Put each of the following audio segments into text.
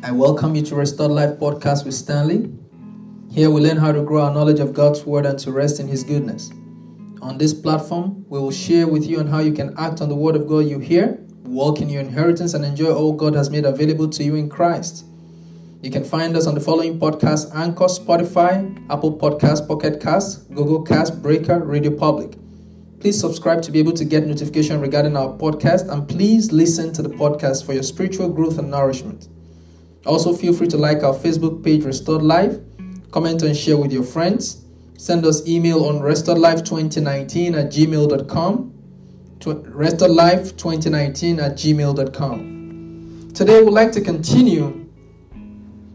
I welcome you to Restored Life Podcast with Stanley. Here we learn how to grow our knowledge of God's Word and to rest in His goodness. On this platform, we will share with you on how you can act on the Word of God you hear, walk in your inheritance, and enjoy all God has made available to you in Christ. You can find us on the following podcasts Anchor, Spotify, Apple Podcasts, Pocket Cast, Google Cast, Breaker, Radio Public. Please subscribe to be able to get notification regarding our podcast and please listen to the podcast for your spiritual growth and nourishment. Also, feel free to like our Facebook page, Restored Life, comment and share with your friends. Send us email on restoredlife2019 at gmail.com. Restoredlife2019 at gmail.com. Today, we'd like to continue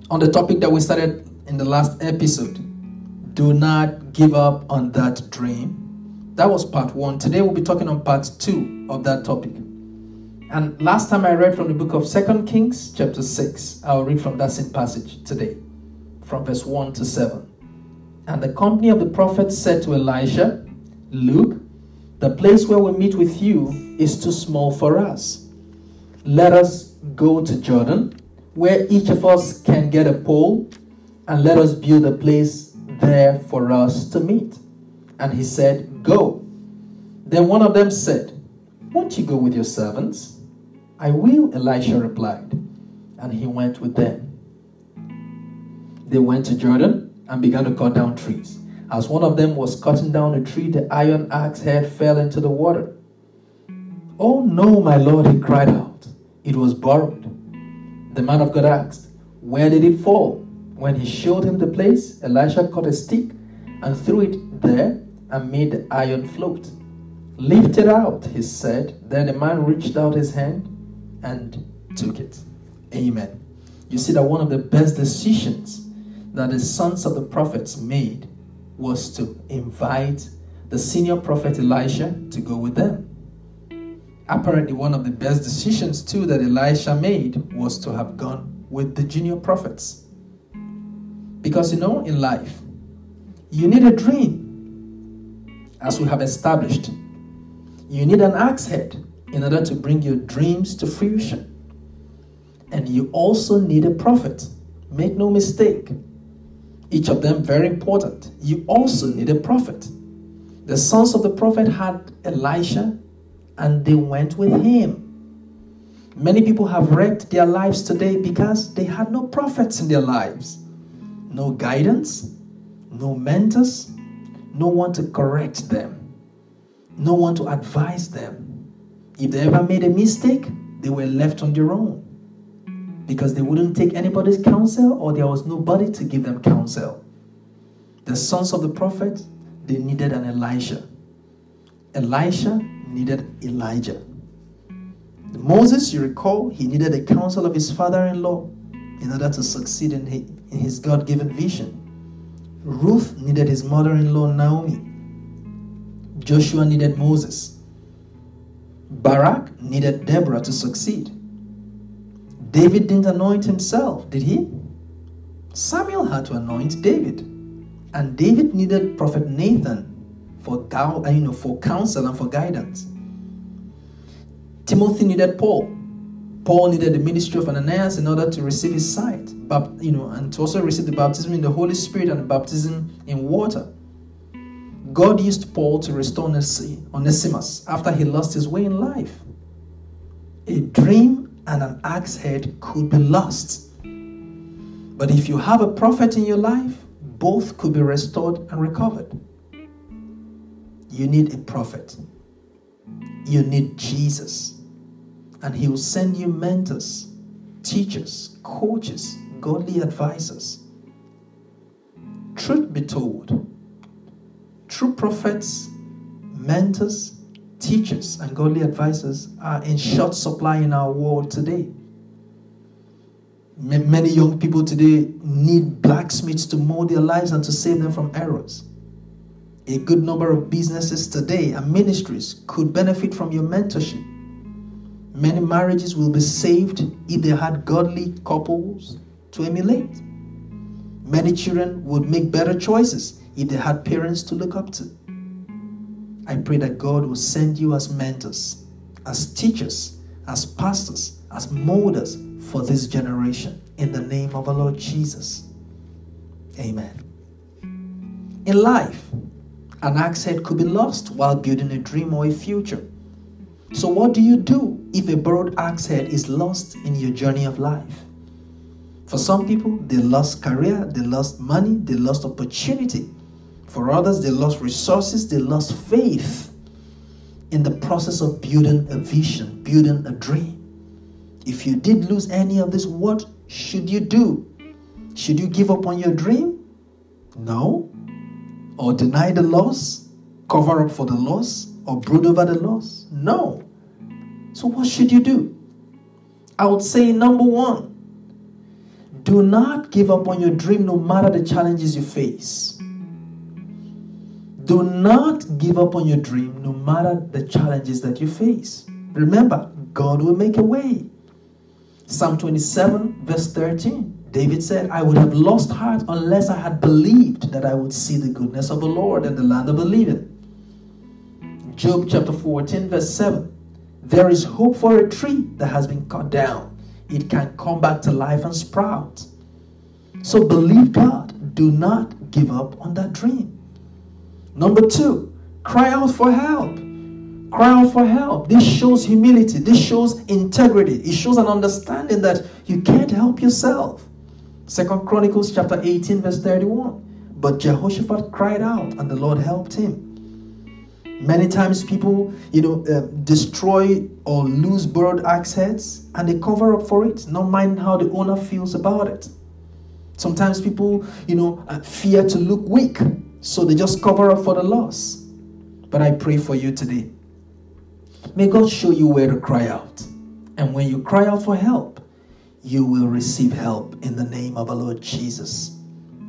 on the topic that we started in the last episode. Do not give up on that dream that was part one. Today we'll be talking on part two of that topic. And last time I read from the book of Second Kings, chapter 6. I'll read from that same passage today, from verse 1 to 7. And the company of the prophets said to Elisha, Look, the place where we meet with you is too small for us. Let us go to Jordan, where each of us can get a pole, and let us build a place there for us to meet. And he said, Go. Then one of them said, Won't you go with your servants? I will, Elisha replied. And he went with them. They went to Jordan and began to cut down trees. As one of them was cutting down a tree, the iron axe head fell into the water. Oh no, my lord, he cried out. It was borrowed. The man of God asked, Where did it fall? When he showed him the place, Elisha caught a stick and threw it there and made the iron float. Lift it out, he said. Then the man reached out his hand and took it. Amen. You see that one of the best decisions that the sons of the prophets made was to invite the senior prophet Elisha to go with them. Apparently, one of the best decisions too that Elisha made was to have gone with the junior prophets. Because you know, in life, you need a dream as we have established. You need an axe head in order to bring your dreams to fruition. And you also need a prophet. Make no mistake. Each of them very important. You also need a prophet. The sons of the prophet had Elisha and they went with him. Many people have wrecked their lives today because they had no prophets in their lives. No guidance, no mentors, no one to correct them, no one to advise them. If they ever made a mistake, they were left on their own because they wouldn't take anybody's counsel or there was nobody to give them counsel. The sons of the prophet, they needed an Elisha. Elisha needed Elijah. Moses, you recall, he needed the counsel of his father in law in order to succeed in his God given vision. Ruth needed his mother in law, Naomi. Joshua needed Moses. Barak needed Deborah to succeed. David didn't anoint himself, did he? Samuel had to anoint David. And David needed Prophet Nathan for, uh, you know, for counsel and for guidance. Timothy needed Paul. Paul needed the ministry of Ananias in order to receive his sight, you know, and to also receive the baptism in the Holy Spirit and the baptism in water. God used Paul to restore Onesimus after he lost his way in life. A dream and an axe head could be lost. But if you have a prophet in your life, both could be restored and recovered. You need a prophet. You need Jesus and He will send you mentors, teachers, coaches, godly advisors. Truth be told, true prophets, mentors, teachers, and godly advisors are in short supply in our world today. Many young people today need blacksmiths to mold their lives and to save them from errors. A good number of businesses today and ministries could benefit from your mentorship. Many marriages will be saved if they had godly couples to emulate. Many children would make better choices if they had parents to look up to. I pray that God will send you as mentors, as teachers, as pastors, as molders for this generation. in the name of our Lord Jesus. Amen. In life, an axe head could be lost while building a dream or a future. So, what do you do if a borrowed axe head is lost in your journey of life? For some people, they lost career, they lost money, they lost opportunity. For others, they lost resources, they lost faith in the process of building a vision, building a dream. If you did lose any of this, what should you do? Should you give up on your dream? No. Or deny the loss? Cover up for the loss? Or brood over the loss? No. So, what should you do? I would say number one, do not give up on your dream no matter the challenges you face. Do not give up on your dream no matter the challenges that you face. Remember, God will make a way. Psalm 27, verse 13. David said, I would have lost heart unless I had believed that I would see the goodness of the Lord in the land of the living. Job chapter 14, verse 7. There is hope for a tree that has been cut down it can come back to life and sprout. So believe God. Do not give up on that dream. Number two, cry out for help. Cry out for help. This shows humility. This shows integrity. It shows an understanding that you can't help yourself. Second Chronicles chapter 18, verse 31. But Jehoshaphat cried out, and the Lord helped him. Many times people, you know, uh, destroy or lose borrowed heads and they cover up for it, not minding how the owner feels about it. Sometimes people, you know, uh, fear to look weak, so they just cover up for the loss. But I pray for you today. May God show you where to cry out. And when you cry out for help, you will receive help in the name of our Lord Jesus.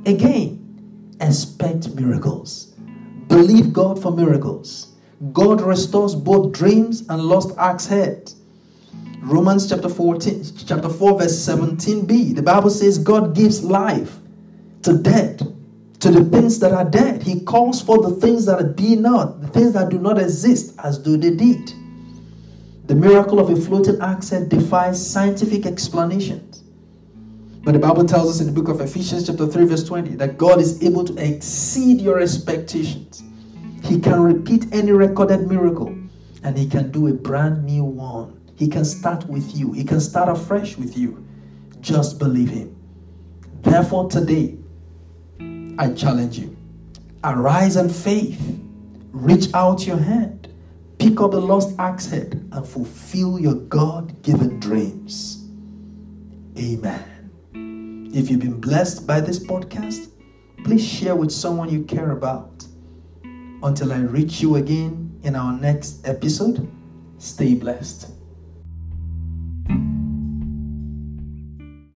Again, expect miracles. Believe God for miracles. God restores both dreams and lost axe head. Romans chapter 14, chapter 4, verse 17b. The Bible says God gives life to dead, to the things that are dead. He calls for the things that be not, the things that do not exist, as do they did. The miracle of a floating axe defies scientific explanations. But the Bible tells us in the book of Ephesians, chapter 3, verse 20, that God is able to exceed your expectations. He can repeat any recorded miracle and He can do a brand new one. He can start with you, He can start afresh with you. Just believe Him. Therefore, today, I challenge you arise in faith, reach out your hand, pick up the lost axe head, and fulfill your God given dreams. Amen. If you've been blessed by this podcast, please share with someone you care about. Until I reach you again in our next episode, stay blessed.